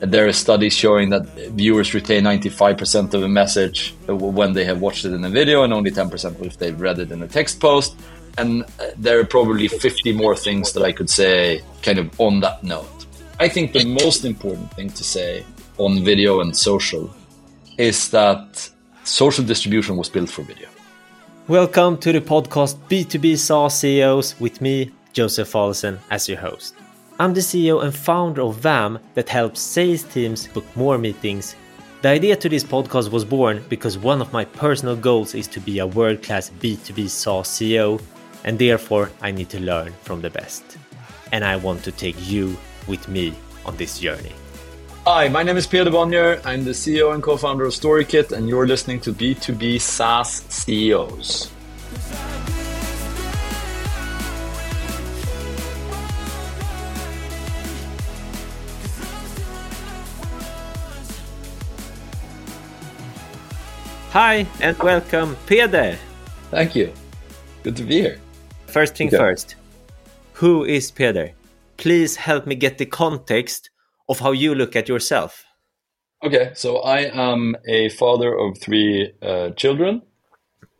There are studies showing that viewers retain 95% of a message when they have watched it in a video and only 10% if they've read it in a text post. And uh, there are probably 50 more things that I could say kind of on that note. I think the most important thing to say on video and social is that social distribution was built for video. Welcome to the podcast B2B SaaS CEOs with me, Josef Fallesen, as your host. I'm the CEO and founder of Vaam that helps sales teams book more meetings. The idea to this podcast was born because one of my personal goals is to be a world class B2B SaaS CEO, and therefore I need to learn from the best. And I want to take you with me on this journey. Hi, my name is Peder Bonnier. I'm the CEO and co-founder of StoryKit, and you're listening to B2B SaaS CEOs. Hi, and welcome, Peder. Thank you. Good to be here. First thing first, who is Peder? Please help me get the context of how you look at yourself. Okay, so I am a father of three uh, children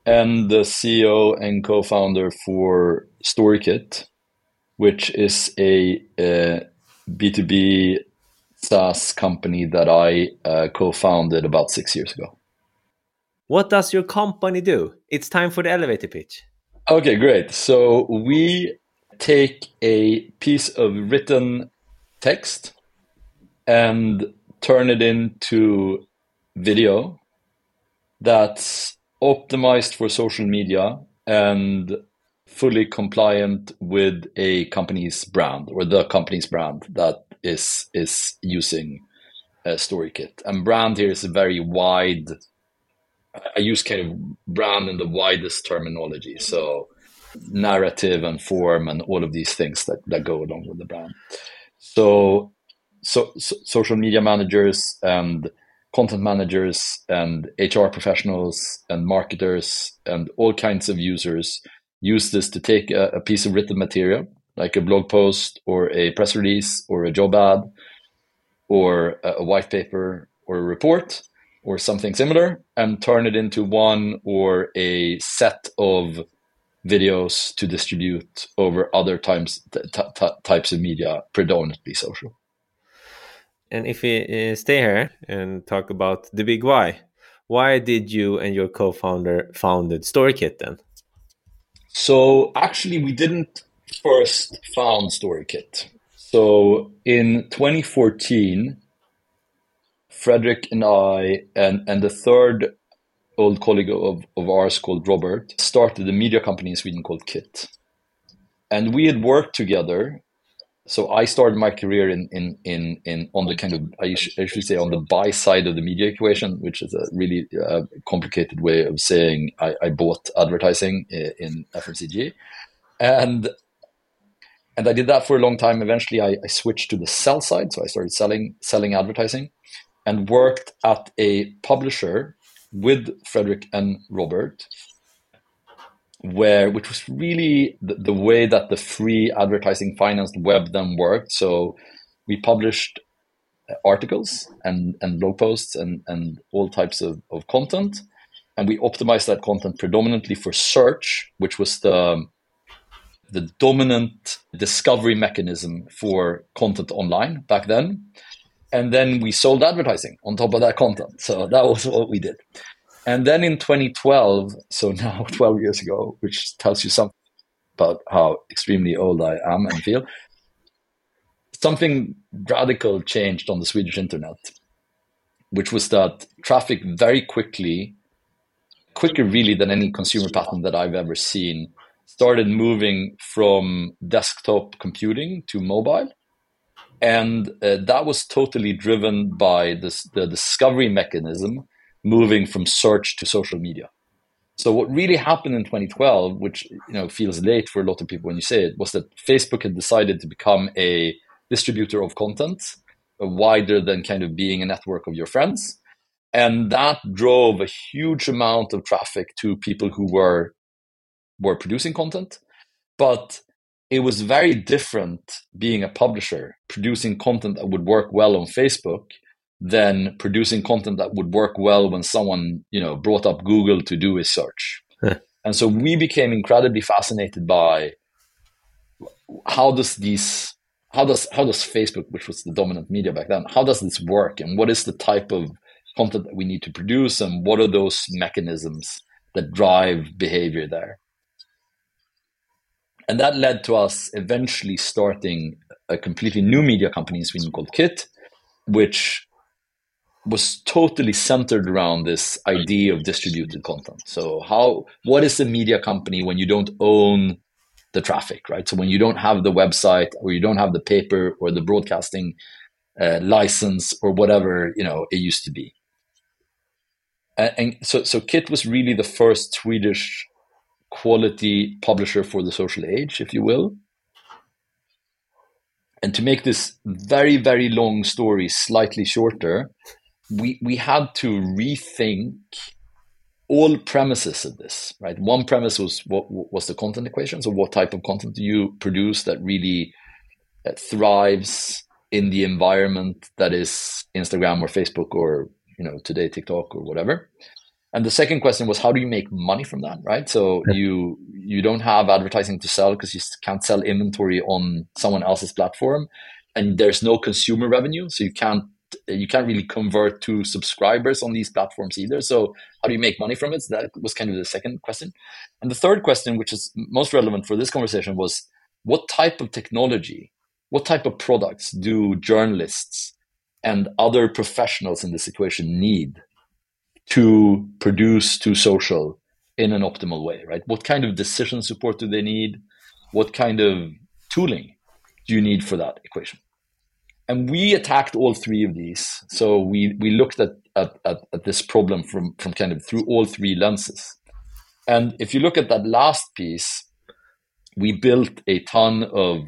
and the CEO and co founder for StoryKit, which is a uh, B2B SaaS company that I uh, co founded about six years ago. What does your company do? It's time for the elevator pitch. Okay, great. So we take a piece of written text and turn it into video that's optimized for social media and fully compliant with a company's brand or the company's brand that is is using uh, a Storykit And brand here is a very wide. I use kind of brand in the widest terminology, so narrative and form and all of these things that that go along with the brand. So so, so, social media managers and content managers and HR professionals and marketers and all kinds of users use this to take a, a, piece of written material, like a blog post or a press release or a job ad or a, a white paper or a report or something similar, and turn it into one or a set of videos to distribute over other times, types of media, predominantly social and if we uh, stay here and talk about the big why, why did you and your co-founder founded StoryKit then? So actually, we didn't first found StoryKit. So in 2014, Fredrik and I and, and the third old colleague of, of ours called Robert started a media company in Sweden called Kit. And we had worked together so I started my career in in in, in on the kind of I should say on the buy side of the media equation, which is a really uh, complicated way of saying I, I bought advertising in FMCG, and and I did that for a long time. Eventually, I, I switched to the sell side, so I started selling selling advertising, and worked at a publisher with Fredrik and Robert where which was really the, the, way that the free advertising financed web then worked. So we published articles and, and blog posts and, and all types of, of content. And we optimized that content predominantly for search, which was the the dominant discovery mechanism for content online back then. And then we sold advertising on top of that content. So that was what we did. And then in 2012, so now 12 years ago, which tells you something about how extremely old I am and feel, something radical changed on the Swedish internet, which was that traffic very quickly, quicker really than any consumer pattern that I've ever seen, started moving from desktop computing to mobile. And uh, that was totally driven by this, the discovery mechanism moving from search to social media. So what really happened in 2012, which you know feels late for a lot of people when you say it, was that Facebook had decided to become a distributor of content, wider than kind of being a network of your friends, and that drove a huge amount of traffic to people who were were producing content, but it was very different being a publisher, producing content that would work well on Facebook than producing content that would work well when someone, you know, brought up Google to do a search. and so we became incredibly fascinated by how does these how does how does Facebook, which was the dominant media back then, how does this work and what is the type of content that we need to produce and what are those mechanisms that drive behavior there? And that led to us eventually starting a completely new media company in Sweden called Kit, which was totally centered around this idea of distributed content. So how what is a media company when you don't own the traffic, right? So when you don't have the website or you don't have the paper or the broadcasting uh, license or whatever you know it used to be. And, and so so Kit was really the first Swedish quality publisher for the social age, if you will. And to make this very, very long story slightly shorter, we, we had to rethink all premises of this, right? One premise was what was the content equation. So, what type of content do you produce that really uh, thrives in the environment that is Instagram or Facebook or you know today TikTok or whatever? And the second question was how do you make money from that, right? So yeah. you you don't have advertising to sell because you can't sell inventory on someone else's platform, and there's no consumer revenue, so you can't you can't really convert to subscribers on these platforms either. So how do you make money from it? So that was kind of the second question. And the third question, which is most relevant for this conversation, was what type of technology, what type of products do journalists and other professionals in this situation need to produce to social in an optimal way, right? What kind of decision support do they need? What kind of tooling do you need for that equation? And we attacked all three of these. So we, we looked at, at, at, at this problem from, from kind of through all three lenses. And if you look at that last piece, we built a ton of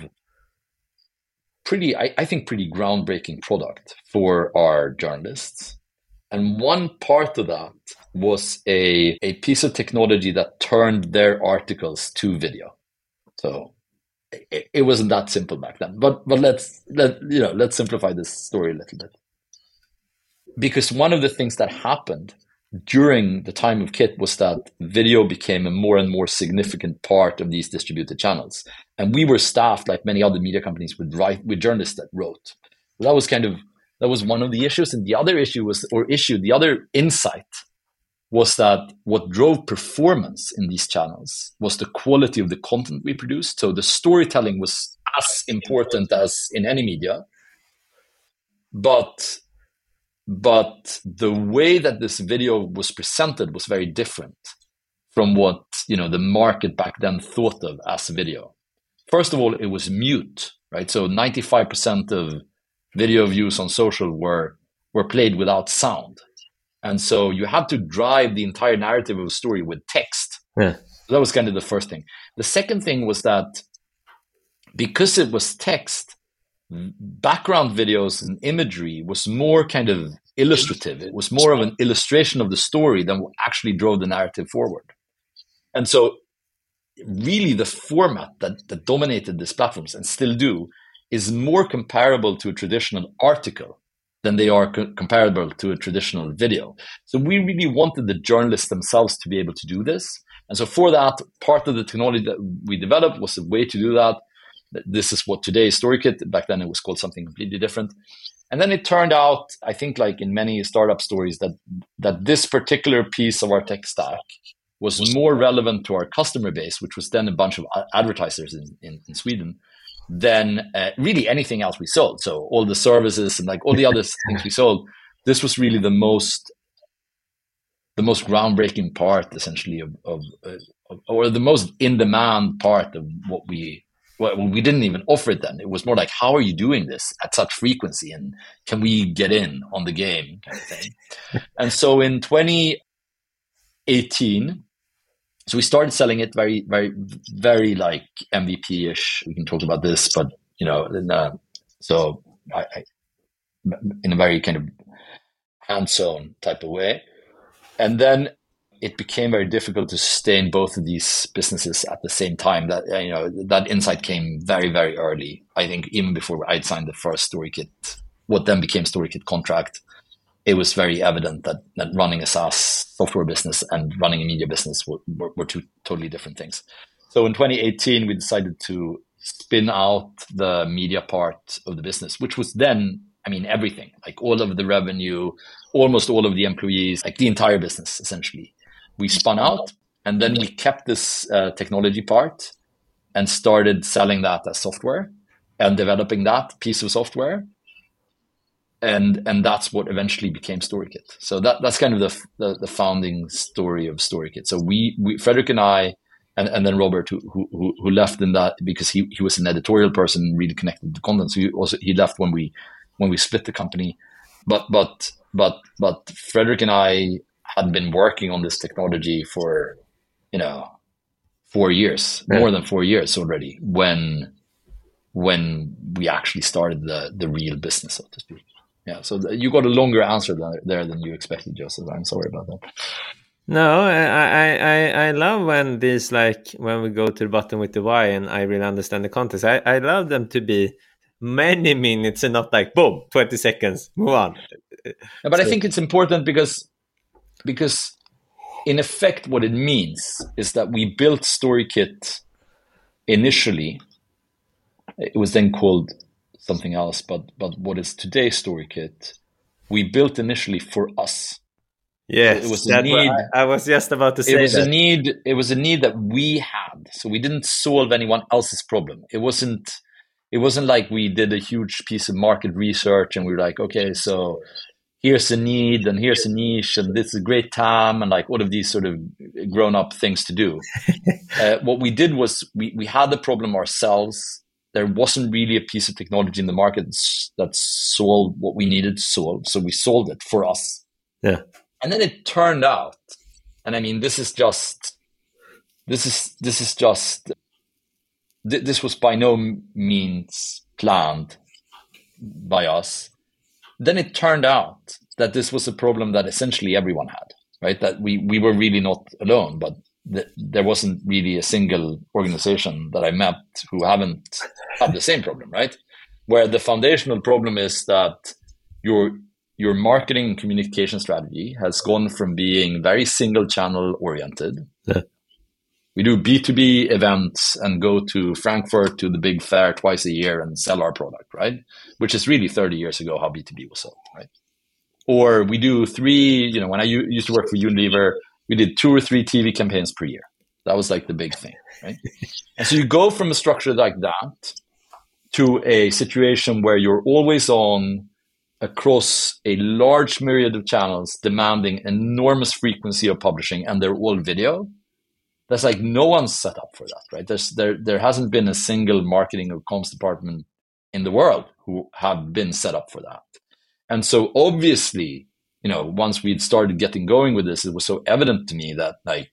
pretty, I, I think, pretty groundbreaking product for our journalists and one part of that was a, a piece of technology that turned their articles to video. So it, it wasn't that simple back then. But but let's let you know let's simplify this story a little bit. Because one of the things that happened during the time of Kit was that video became a more and more significant part of these distributed channels. And we were staffed like many other media companies with write with journalists that wrote. That was kind of that was one of the issues. And the other issue was, or issue, the other insight was that what drove performance in these channels was the quality of the content we produced. So the storytelling was as important as in any media. But but the way that this video was presented was very different from what you know the market back then thought of as video. First of all, it was mute, right? So 95% of video views on social were were played without sound. And so you had to drive the entire narrative of a story with text. Yeah. So that was kind of the first thing. The second thing was that because it was text, background videos and imagery was more kind of illustrative. It was more of an illustration of the story than what actually drove the narrative forward. And so really the format that, that dominated these platforms and still do is more comparable to a traditional article than they are co- comparable to a traditional video. So we really wanted the journalists themselves to be able to do this. And so for that, part of the technology that we developed was a way to do that. This is what today is StoryKit. Back then it was called something completely different. And then it turned out, I think like in many startup stories, that that this particular piece of our tech stack was more relevant to our customer base, which was then a bunch of advertisers in, in, in Sweden, than uh, really anything else we sold. So all the services and like all the other things we sold, this was really the most the most groundbreaking part, essentially, of, of, uh, of or the most in demand part of what we. Well, we didn't even offer it then. It was more like, how are you doing this at such frequency, and can we get in on the game, kind of thing. and so in 2018, so we started selling it very, very, very like MVP ish. We can talk about this, but you know, uh, so I, I, in a very kind of hands-on type of way. And then it became very difficult to sustain both of these businesses at the same time. That you know that insight came very very early. I think even before I'd signed the first StoryKit, what then became StoryKit contract, it was very evident that, that running a SaaS software business and running a media business were, were, were two totally different things. So in 2018, we decided to spin out the media part of the business, which was then, I mean, everything like all of the revenue, almost all of the employees, like the entire business essentially. We spun out and then we kept this uh, technology part and started selling that as software and developing that piece of software. And and that's what eventually became StoryKit. So that that's kind of the the, the founding story of StoryKit. So we, we Fredrik and I and, and then Robert, who, who who left in that because he, he was an editorial person, really connected to content. So he also he left when we when we split the company. But but but but Fredrik and I had been working on this technology for you know four years, yeah. more than four years already when when we actually started the the real business, so to speak. Yeah, so you got a longer answer there than you expected, Joseph. I'm sorry about that. No, I, I, I love when this like when we go to the bottom with the why and I really understand the context. I, I love them to be many minutes and not like boom, 20 seconds, move on. Yeah, but so. I think it's important because because in effect what it means is that we built StoryKit initially. It was then called something else, but but what is today StoryKit, we built initially for us Yes, it was a need. I, I, was just about to say it was that. a need. It was a need that we had, so we didn't solve anyone else's problem. It wasn't. It wasn't like we did a huge piece of market research and we were like, okay, so here's a need and here's a niche and this is a great time and like all of these sort of grown up things to do. uh, what we did was we we had the problem ourselves. There wasn't really a piece of technology in the market that solved what we needed to solve, so we solved it for us. Yeah and then it turned out, and I mean, this is just, this is this is just, th- this was by no means planned by us. Then it turned out that this was a problem that essentially everyone had, right? That we we were really not alone, but th- there wasn't really a single organization that I met who haven't had the same problem, right? Where the foundational problem is that you're your marketing and communication strategy has gone from being very single channel oriented. Yeah. We do B2B events and go to Frankfurt to the big fair twice a year and sell our product, right? Which is really 30 years ago how B2B was sold, right? Or we do three, you know, when I used to work for Unilever, we did two or three TV campaigns per year. That was like the big thing, right? and so you go from a structure like that to a situation where you're always on across a large myriad of channels demanding enormous frequency of publishing and they're all video that's like no one's set up for that right there's there there hasn't been a single marketing or comms department in the world who have been set up for that and so obviously you know once we'd started getting going with this it was so evident to me that like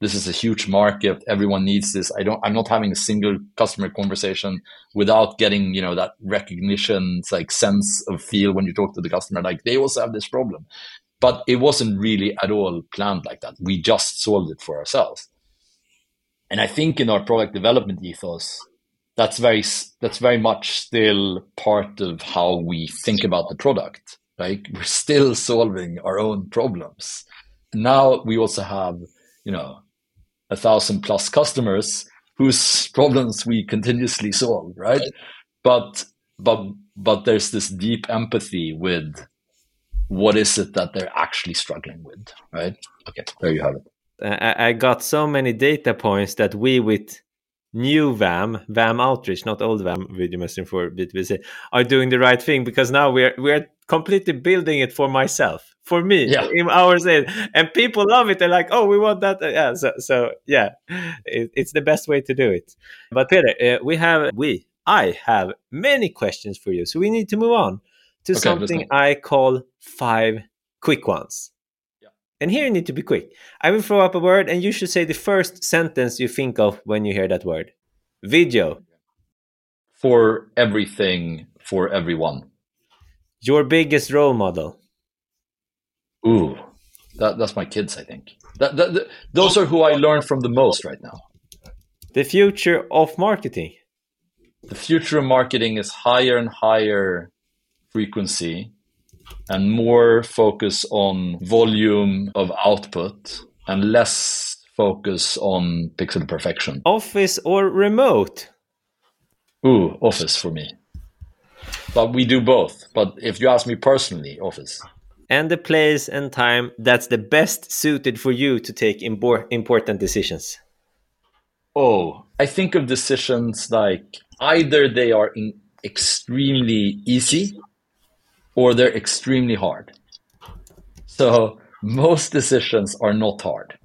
this is a huge market. Everyone needs this. I don't i'm not having a single customer conversation without getting you know that recognition like sense of feel when you talk to the customer like they also have this problem. But it wasn't really at all planned like that. We just solved it for ourselves. And i think in our product development ethos that's very that's very much still part of how we think about the product like we're still solving our own problems now we also have you know a thousand plus customers whose problems we continuously solve, right? But but but there's this deep empathy with what is it that they're actually struggling with, right? Okay, there you have it. I, I got so many data points that we with new Vaam, Vaam outreach, not old Vaam video messaging for B2B, are doing the right thing because now we're we're completely building it for myself for me yeah. in our sales and people love it. They're like oh we want that. Yeah so, so yeah it, it's the best way to do it. But Peder uh, we have we i have many questions for you so we need to move on to okay, something i call five quick ones. Yeah. and here you need to be quick. I will throw up a word and you should say the first sentence you think of when you hear that word. Video. For everything for everyone your biggest role model Ooh, that, that's my kids, I think. That, that, that, those are who I learn from the most right now. The future of marketing. The future of marketing is higher and higher frequency and more focus on volume of output and less focus on pixel perfection. Office or remote? Ooh, office for me. But we do both. But if you ask me personally, office. And the place and time that's the best suited for you to take important decisions. Oh, I think of decisions like either they are extremely easy or they're extremely hard. So most decisions are not hard.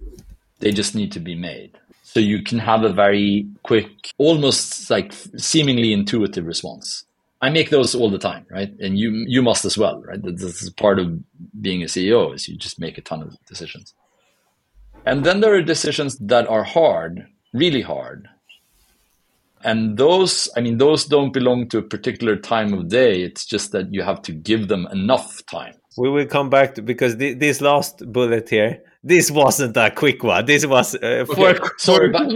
They just need to be made. So you can have a very quick, almost like seemingly intuitive response. I make those all the time, right? And you you must as well, right? This is part of being a CEO is you just make a ton of decisions. And then there are decisions that are hard, really hard. And those, I mean, those don't belong to a particular time of day. It's just that you have to give them enough time. We will come back to because th- this last bullet here this wasn't a quick one. This was uh, okay. sorry, but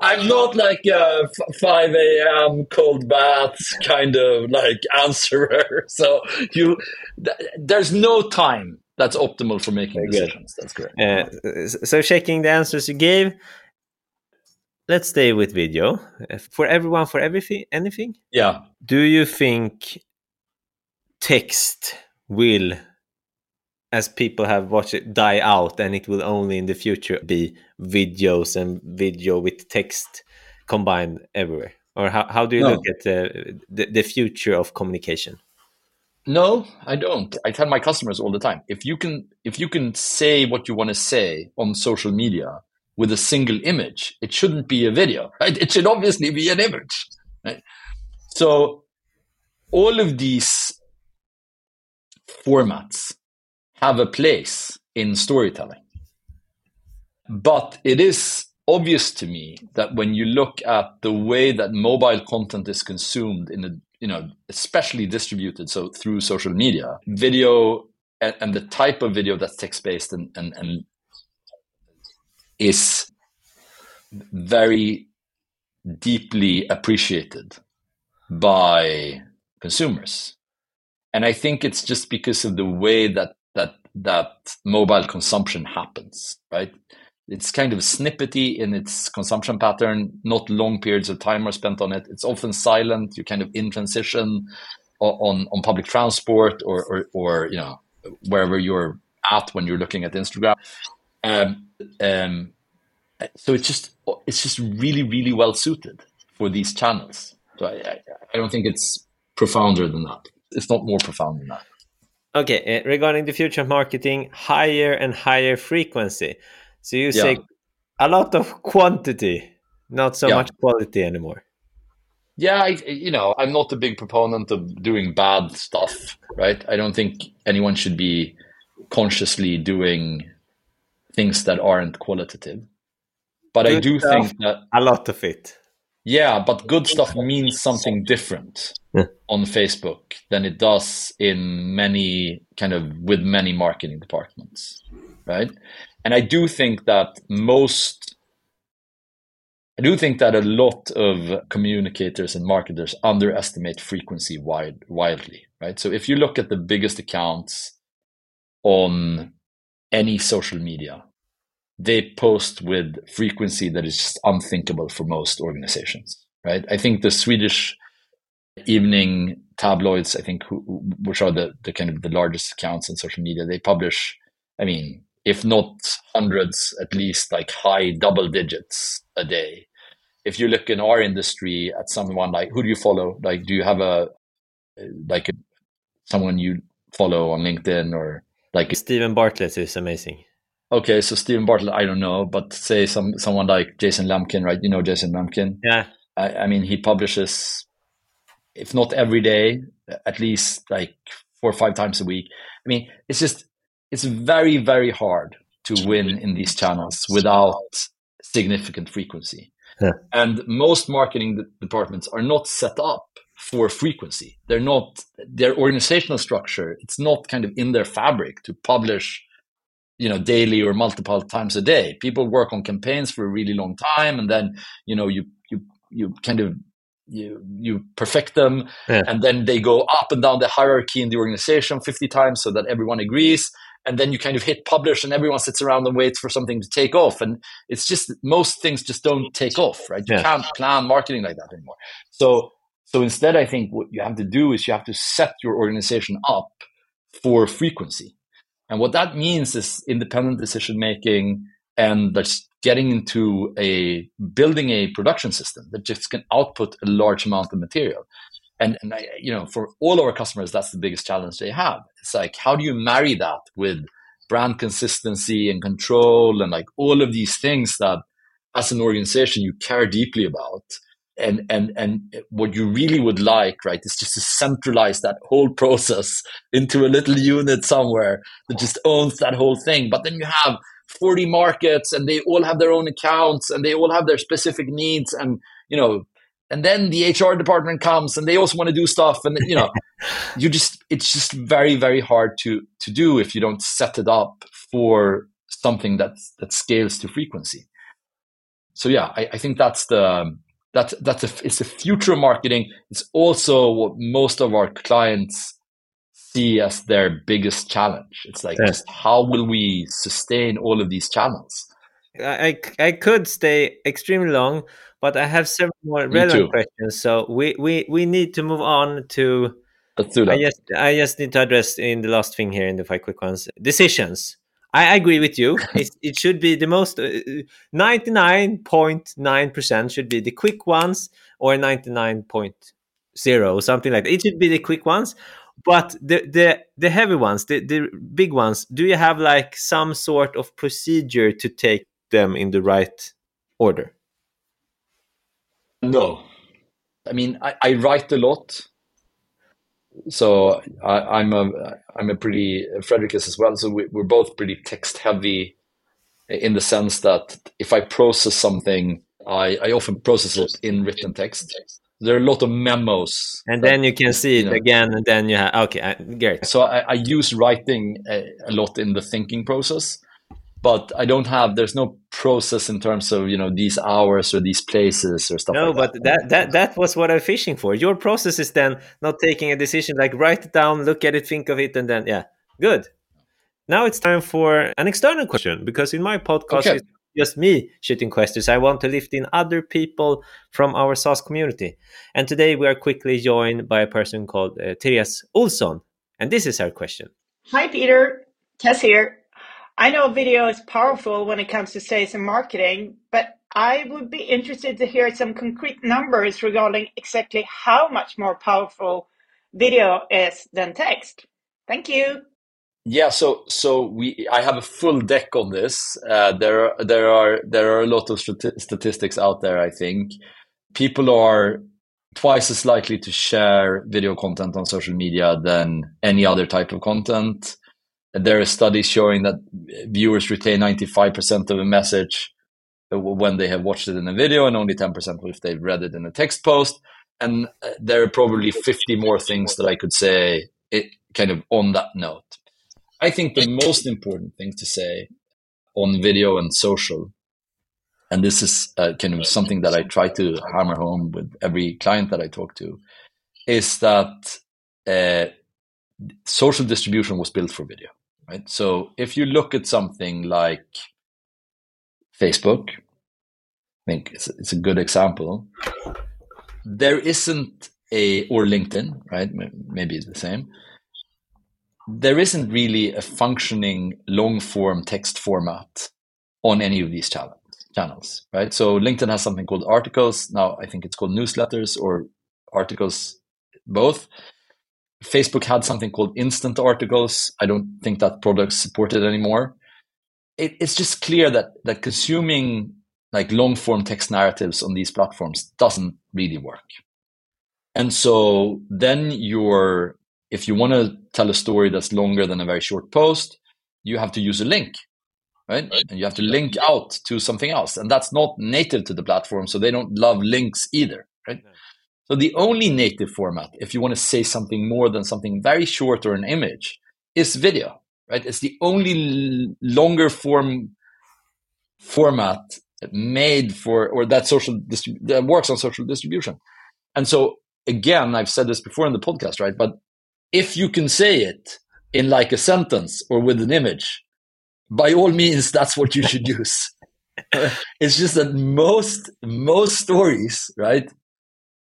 I, am not like a 5 a.m. cold baths kind of like answerer. So you, th- there's no time that's optimal for making decisions. That's correct. Uh, so checking the answers you gave. Let's stay with video for everyone, for everything, anything. Yeah. Do you think text will as people have watched it die out and it will only in the future be videos and video with text combined everywhere? Or how, how do you no. look at the, the, the future of communication? No i don't. I tell my customers all the time if you can if you can say what you want to say on social media with a single image it shouldn't be a video right? It should obviously be an image right? So all of these formats have a place in storytelling. But it is obvious to me that when you look at the way that mobile content is consumed in a you know especially distributed so through social media video and, and the type of video that's text based and, and and is very deeply appreciated by consumers and i think it's just because of the way that that mobile consumption happens, right? It's kind of snippety in its consumption pattern. Not long periods of time are spent on it. It's often silent. You're kind of in transition on on public transport or or, or you know wherever you're at when you're looking at Instagram. Um, um, so it's just it's just really really well suited for these channels. So I, I don't think it's profounder than that. It's not more profound than that. Okay, uh, regarding the future of marketing, higher and higher frequency. So you yeah. say a lot of quantity, not so yeah. much quality anymore. Yeah, I, you know, I'm not a big proponent of doing bad stuff, right? I don't think anyone should be consciously doing things that aren't qualitative. But Good I do think that a lot of it. Yeah, but good stuff means something different yeah. on Facebook than it does in many kind of with many marketing departments, right? And I do think that most, I do think that a lot of communicators and marketers underestimate frequency wide, wildly, right? So if you look at the biggest accounts on any social media, they post with frequency that is just unthinkable for most organizations, right? I think the Swedish evening tabloids, I think, who, which are the, the kind of the largest accounts on social media, they publish, I mean, if not hundreds, at least like high double digits a day. If you look in our industry at someone like, who do you follow? Like, do you have a, like a, someone you follow on LinkedIn or like Steven Bartlett is amazing okay, so Steven Bartlett, I don't know, but say some someone like Jason Lemkin, right? You know Jason Lemkin. Yeah. I, I mean, he publishes, if not every day, at least like four or five times a week. I mean, it's just it's very very hard to win in these channels without significant frequency. Yeah. And most marketing departments are not set up for frequency. They're not their organizational structure. It's not kind of in their fabric to publish you know daily or multiple times a day people work on campaigns for a really long time and then you know you you you kind of you you perfect them yeah. and then they go up and down the hierarchy in the organization 50 times so that everyone agrees and then you kind of hit publish and everyone sits around and waits for something to take off and it's just most things just don't take off right you yeah. can't plan marketing like that anymore so so instead i think what you have to do is you have to set your organization up for frequency and what that means is independent decision making and that's getting into a building a production system that just can output a large amount of material. And, and I, you know, for all our customers, that's the biggest challenge they have. It's like, how do you marry that with brand consistency and control and like all of these things that as an organization you care deeply about? and and and what you really would like right is just to centralize that whole process into a little unit somewhere that just owns that whole thing but then you have 40 markets and they all have their own accounts and they all have their specific needs and you know and then the hr department comes and they also want to do stuff and you know you just it's just very very hard to to do if you don't set it up for something that that scales to frequency so yeah i, I think that's the that's that's a it's a future marketing. It's also what most of our clients see as their biggest challenge. It's like just how will we sustain all of these channels? I, I could stay extremely long, but I have several more relevant questions. So we, we, we need to move on to. Let's do that. I just I just need to address in the last thing here in the five quick ones decisions. I agree with you. it, it should be the most uh, ninety nine point nine percent should be the quick ones, or ninety nine point zero, something like that. It should be the quick ones, but the the the heavy ones, the the big ones. Do you have like some sort of procedure to take them in the right order? No, I mean I, I write a lot so I, am a I'm a pretty Fredrik is as well. So we, we're both pretty text heavy in the sense that if I process something, I, I often process it in written text. There are a lot of memos, and that, then you can see it know, again, and then you have okay, great. So I, I use writing a, a lot in the thinking process but I don't have. There's no process in terms of you know these hours or these places or stuff. No, like but that. that that that was what I'm fishing for. Your process is then not taking a decision, like write it down, look at it, think of it, and then yeah, good. Now it's time for an external question because in my podcast okay. it's just me shooting questions. I want to lift in other people from our SaaS community, and today we are quickly joined by a person called uh, Therese and this is our question. Hi, Peder. Tess here. I know video is powerful when it comes to sales and marketing, but I would be interested to hear some concrete numbers regarding exactly how much more powerful video is than text. Thank you. Yeah, so so we I have a full deck on this. Uh, there are there are there are a lot of statistics out there. I think people are twice as likely to share video content on social media than any other type of content there are studies showing that viewers retain 95% of a message when they have watched it in a video and only 10% if they've read it in a text post. And uh, there are probably 50 more things that I could say it kind of on that note. I think the most important thing to say on video and social, and this is uh, kind of something that I try to hammer home with every client that I talk to, is that uh, social distribution was built for video right? So if you look at something like Facebook, I think it's, it's a good example. There isn't a, or LinkedIn, right? Maybe it's the same. There isn't really a functioning long form text format on any of these channels channels, right? So LinkedIn has something called articles. Now I think it's called newsletters or articles, both. Facebook had something called instant articles. I don't think that product supported anymore. It, it's just clear that that consuming like long form text narratives on these platforms doesn't really work. And so then you're if you want to tell a story that's longer than a very short post, you have to use a link, right? right? And you have to link out to something else. And that's not native to the platform. So they don't love links either, right? So the only native format, if you want to say something more than something very short or an image, is video. right? It's the only longer form format made for or that social that works on social distribution. And so again, I've said this before in the podcast, right? But if you can say it in like a sentence or with an image, by all means, that's what you should use. it's just that most most stories, right?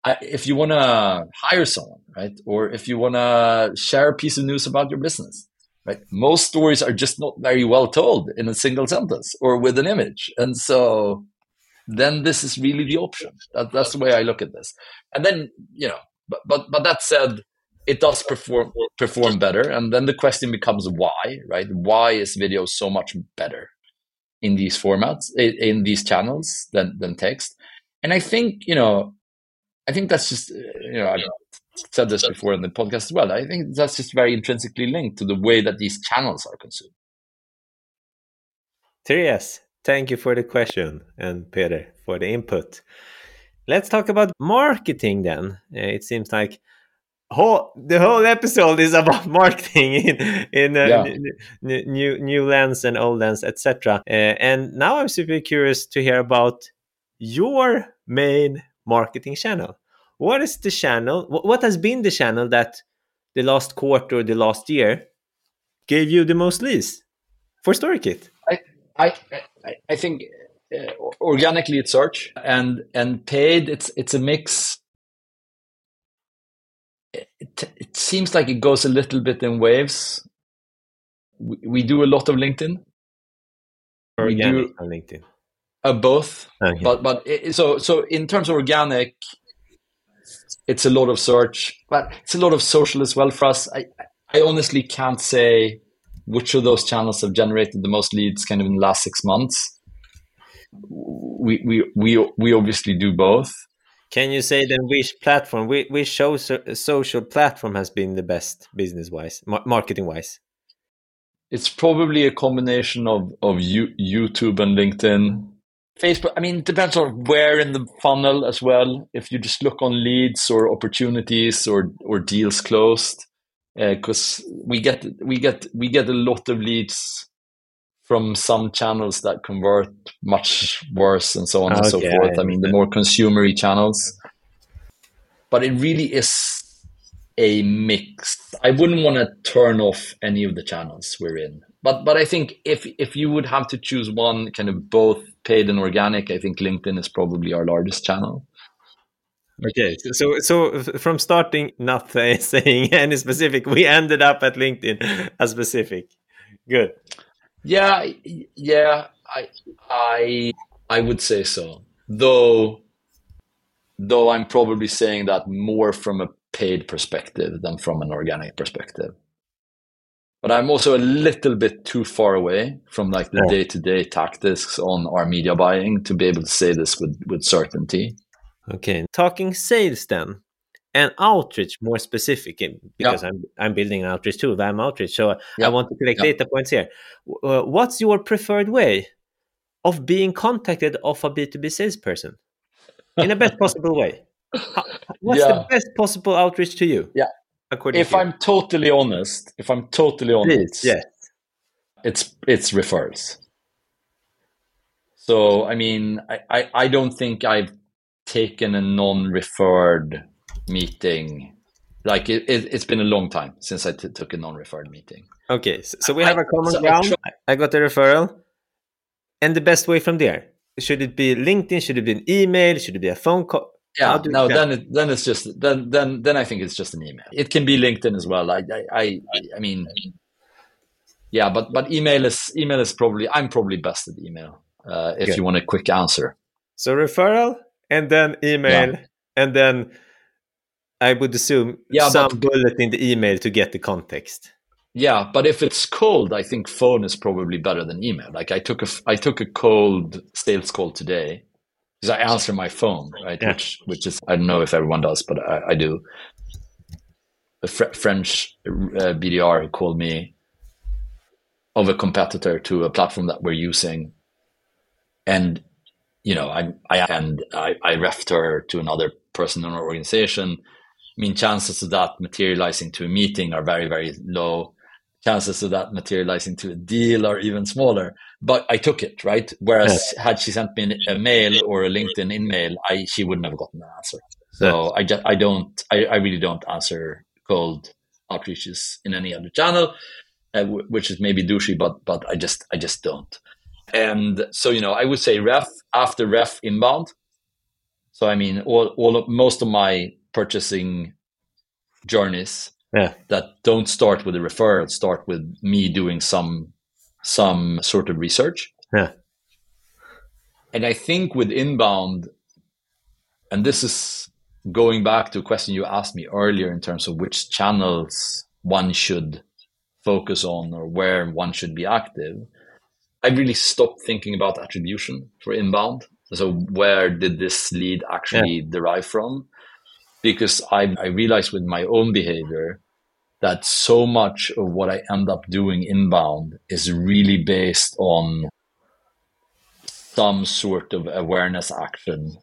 I, if you want to hire someone, right, or if you want to share a piece of news about your business, right, most stories are just not very well told in a single sentence or with an image, and so then this is really the option. That, that's the way I look at this. And then you know, but but but that said, it does perform perform better, and then the question becomes why, right? Why is video so much better in these formats, in, these channels than than text? And I think you know, I think that's just you know I've said this before in the podcast as well. I think that's just very intrinsically linked to the way that these channels are consumed. Therese, thank you for the question, and Peder for the input. Let's talk about marketing then. Uh, it seems like whole the whole episode is about marketing in in uh, yeah. new new lens and old lens etc uh, and now i'm super curious to hear about your main marketing channel. What is the channel what has been the channel that the last quarter the last year gave you the most leads for storykit? I i i think uh, organically it's search and and paid it's it's a mix it, seems like it goes a little bit in waves. We, we do a lot of LinkedIn. Organic we do, on LinkedIn. Uh, both, okay. but but it, so so in terms of organic, it's a lot of search, but it's a lot of social as well for us. I I honestly can't say which of those channels have generated the most leads kind of in the last six months. We we we we obviously do both. Can you say then which platform, which, social platform has been the best business wise, marketing wise? It's probably a combination of of YouTube and LinkedIn. Facebook, I mean, it depends on where in the funnel as well. If you just look on leads or opportunities or or deals closed, because uh, we get we get we get a lot of leads from some channels that convert much worse and so on okay, and so forth. I, I mean, the more consumery channels. But it really is a mix. I wouldn't want to turn off any of the channels we're in. But but I think if if you would have to choose one, kind of both paid and organic, I think LinkedIn is probably our largest channel. Okay, so so from starting not saying any specific, we ended up at LinkedIn as specific. Good. Yeah, yeah, I I I would say so. Though though I'm probably saying that more from a paid perspective than from an organic perspective. But I'm also a little bit too far away from like the day to day tactics on our media buying to be able to say this with, with certainty. Okay. Talking sales then and outreach more specific because yeah. I'm I'm building an outreach too, Vaam outreach. So yeah. I want to collect yeah. data points here. Uh, what's your preferred way of being contacted of a B2B salesperson in the best possible way? How, what's the best possible outreach to you? Yeah. According if I'm totally honest, if I'm totally honest, Please, yes. it's it's referrals. So I mean, I, I, I don't think I've taken a non-referred meeting like it, it, has been a long time since I t- took a non-referred meeting. Okay, so, so we have I, a common so ground. I, I got the referral, and the best way from there should it be LinkedIn? Should it be an email? Should it be a phone call? Yeah, no, then it, then it's just then then then I think it's just an email. It can be LinkedIn as well. I I I, I mean, yeah, but but email is email is probably I'm probably best at email uh, if Good. you want a quick answer. So referral and then email yeah. and then I would assume yeah, some but, bullet in the email to get the context. Yeah, but if it's cold, I think phone is probably better than email. Like I took a I took a cold sales call today because I answer my phone, right? Yeah. Which which is I don't know if everyone does, but I, I do. A fr- French uh, BDR called me of a competitor to a platform that we're using, and you know I I and I, I refed her to another person in our organization I mean, chances of that materializing to a meeting are very, very low. chances of that materializing to a deal are even smaller. But I took it, right? Whereas had she sent me a mail or a LinkedIn email, I she wouldn't have gotten an answer. So. I just I don't I, I really don't answer cold outreaches in any other channel, uh, w- which is maybe douchey, but but I just I just don't. And so you know I would say ref after ref inbound. So I mean all all of, most of my purchasing journeys yeah. that don't start with a referral, start with me doing some some sort of research. Yeah. And I think with inbound, and this is going back to a question you asked me earlier in terms of which channels one should focus on or where one should be active. I really stopped thinking about attribution for inbound. So where did this lead actually yeah. derive from? Because I, I realized with my own behavior that so much of what I end up doing inbound is really based on some sort of awareness action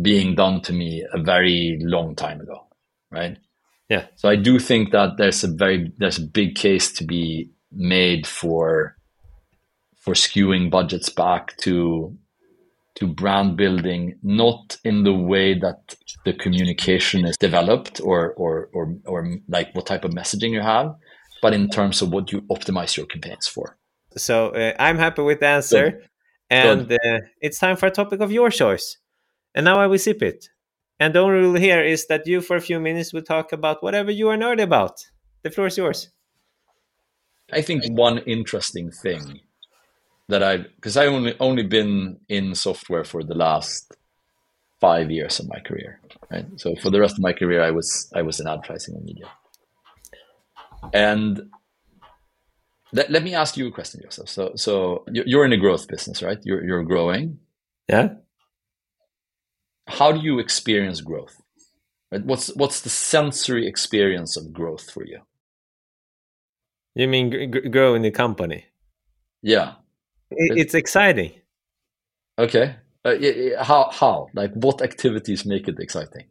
being done to me a very long time ago, right? Yeah. So I do think that there's a very there's a big case to be made for for skewing budgets back to to brand building, not in the way that the communication is developed or, or, or, or like what type of messaging you have, but in terms of what you optimize your campaigns for. So uh, I'm happy with the answer. Good. And uh, it's time for a topic of your choice. And now I will sip it. And the only rule here is that you, for a few minutes, will talk about whatever you are nerdy about. The floor is yours. I think one interesting thing that I because I only only been in software for the last five years of my career. Right. So for the rest of my career, I was I was in advertising and media. And let, let me ask you a question, Josef. So so you're in a growth business, right? You're you're growing. Yeah. How do you experience growth? Right? What's what's the sensory experience of growth for you? You mean grow in the company? Yeah it's exciting. Okay. Uh, how how like what activities make it exciting?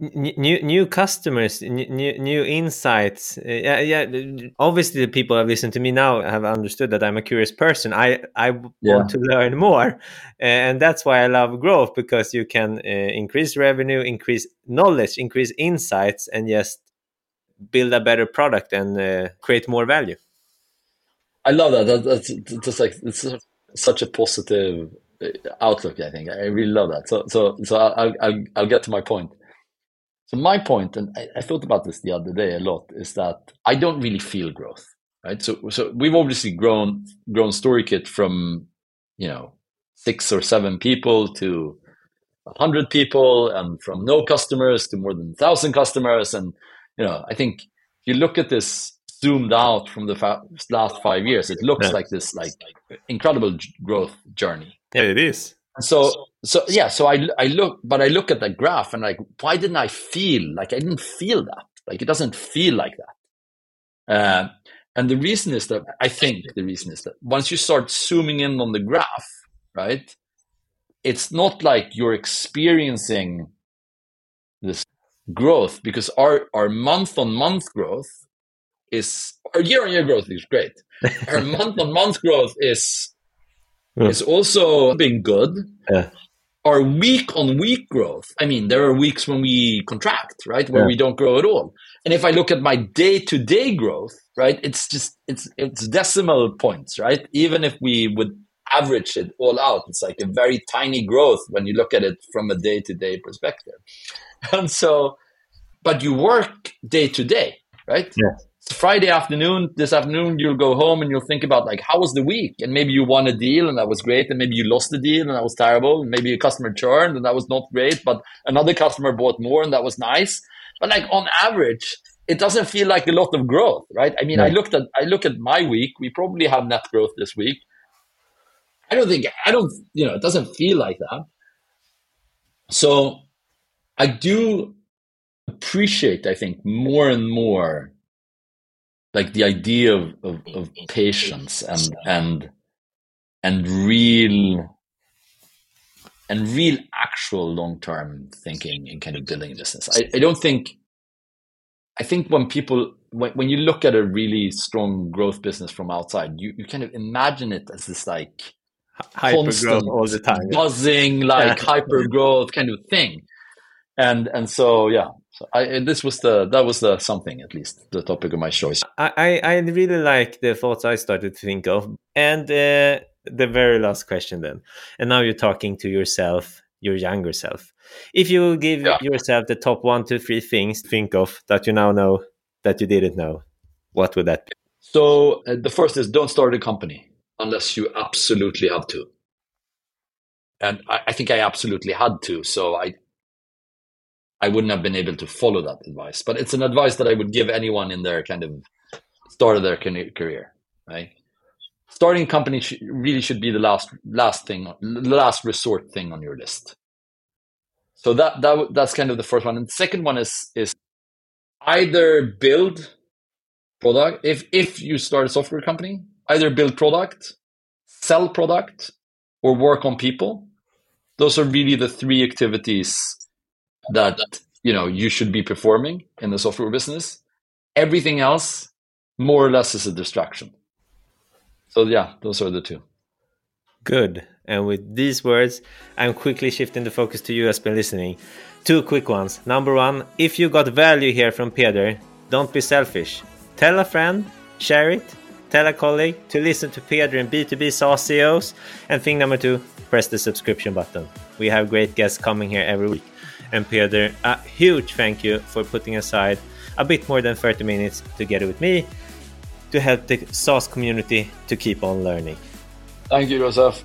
New new customers, new new insights. Uh, yeah, yeah. Obviously, the people have listened to me now have understood that I'm a curious person. I I yeah. want to learn more, and that's why I love growth because you can uh, increase revenue, increase knowledge, increase insights, and just build a better product and uh, create more value. I love that. that that's just like it's such a positive uh, outlook. I think I really love that. So so so I'll I'll, I'll get to my point. So my point, and I, I thought about this the other day a lot, is that I don't really feel growth. Right. So so we've obviously grown grown Storykit from you know six or seven people to hundred people, and from no customers to more than thousand customers, and you know I think if you look at this zoomed out from the fa- last five years, it looks yeah. like this like incredible growth journey. Yeah, it is. So so yeah, so I I look, but I look at the graph and like, why didn't I feel like I didn't feel that? Like it doesn't feel like that. Uh, and the reason is that I think the reason is that once you start zooming in on the graph, right, it's not like you're experiencing this growth because our our month on month growth is our year on year growth is great. our month on month growth is yeah. is also being good. Yeah. Our week on week growth, I mean, there are weeks when we contract, right, where yeah. we don't grow at all. And if I look at my day to day growth, right, it's just it's it's decimal points, right? Even if we would average it all out, it's like a very tiny growth when you look at it from a day to day perspective. And so, but you work day to day, right? Yeah. Friday afternoon, this afternoon, you'll go home and you'll think about like, how was the week? And maybe you won a deal and that was great. And maybe you lost the deal and that was terrible. And maybe a customer churned and that was not great, but another customer bought more and that was nice. But like on average, it doesn't feel like a lot of growth, right? I mean, I looked at, I look at my week. We probably have net growth this week. I don't think, I don't, you know, it doesn't feel like that. So I do appreciate, I think, more and more like the idea of, of, of patience and and and real and real actual long term thinking in kind of building a business. I, I don't think I think when people when, when you look at a really strong growth business from outside, you, you kind of imagine it as this like hyper growth all the time, buzzing like hyper growth kind of thing, and and so yeah, so I, this was the that was the something at least the topic of my choice. I I really like the thoughts I started to think of, and uh, the very last question then, and now you're talking to yourself, your younger self. If you give yeah. yourself the top one, two, three things to think of that you now know that you didn't know, what would that be? So uh, the first is don't start a company unless you absolutely have to. And I, I, think I absolutely had to. So I I wouldn't have been able to follow that advice. But it's an advice that I would give anyone in their kind of start of their career, right? Starting a company sh- really should be the last last thing, the last resort thing on your list. So that that that's kind of the first one. And the second one is is either build product if if you start a software company either build product sell product or work on people those are really the three activities that you know you should be performing in the software business everything else more or less is a distraction so yeah those are the two good and with these words i'm quickly shifting the focus to you as been listening Two quick ones. Number one, if you got value here from Peder, don't be selfish. Tell a friend, share it, tell a colleague to listen to Peder and B2B SaaS CEOs. And thing number two, press the subscription button. We have great guests coming here every week. And Peder, a huge thank you for putting aside a bit more than 30 minutes together with me to help the SaaS community to keep on learning. Thank you, Josef.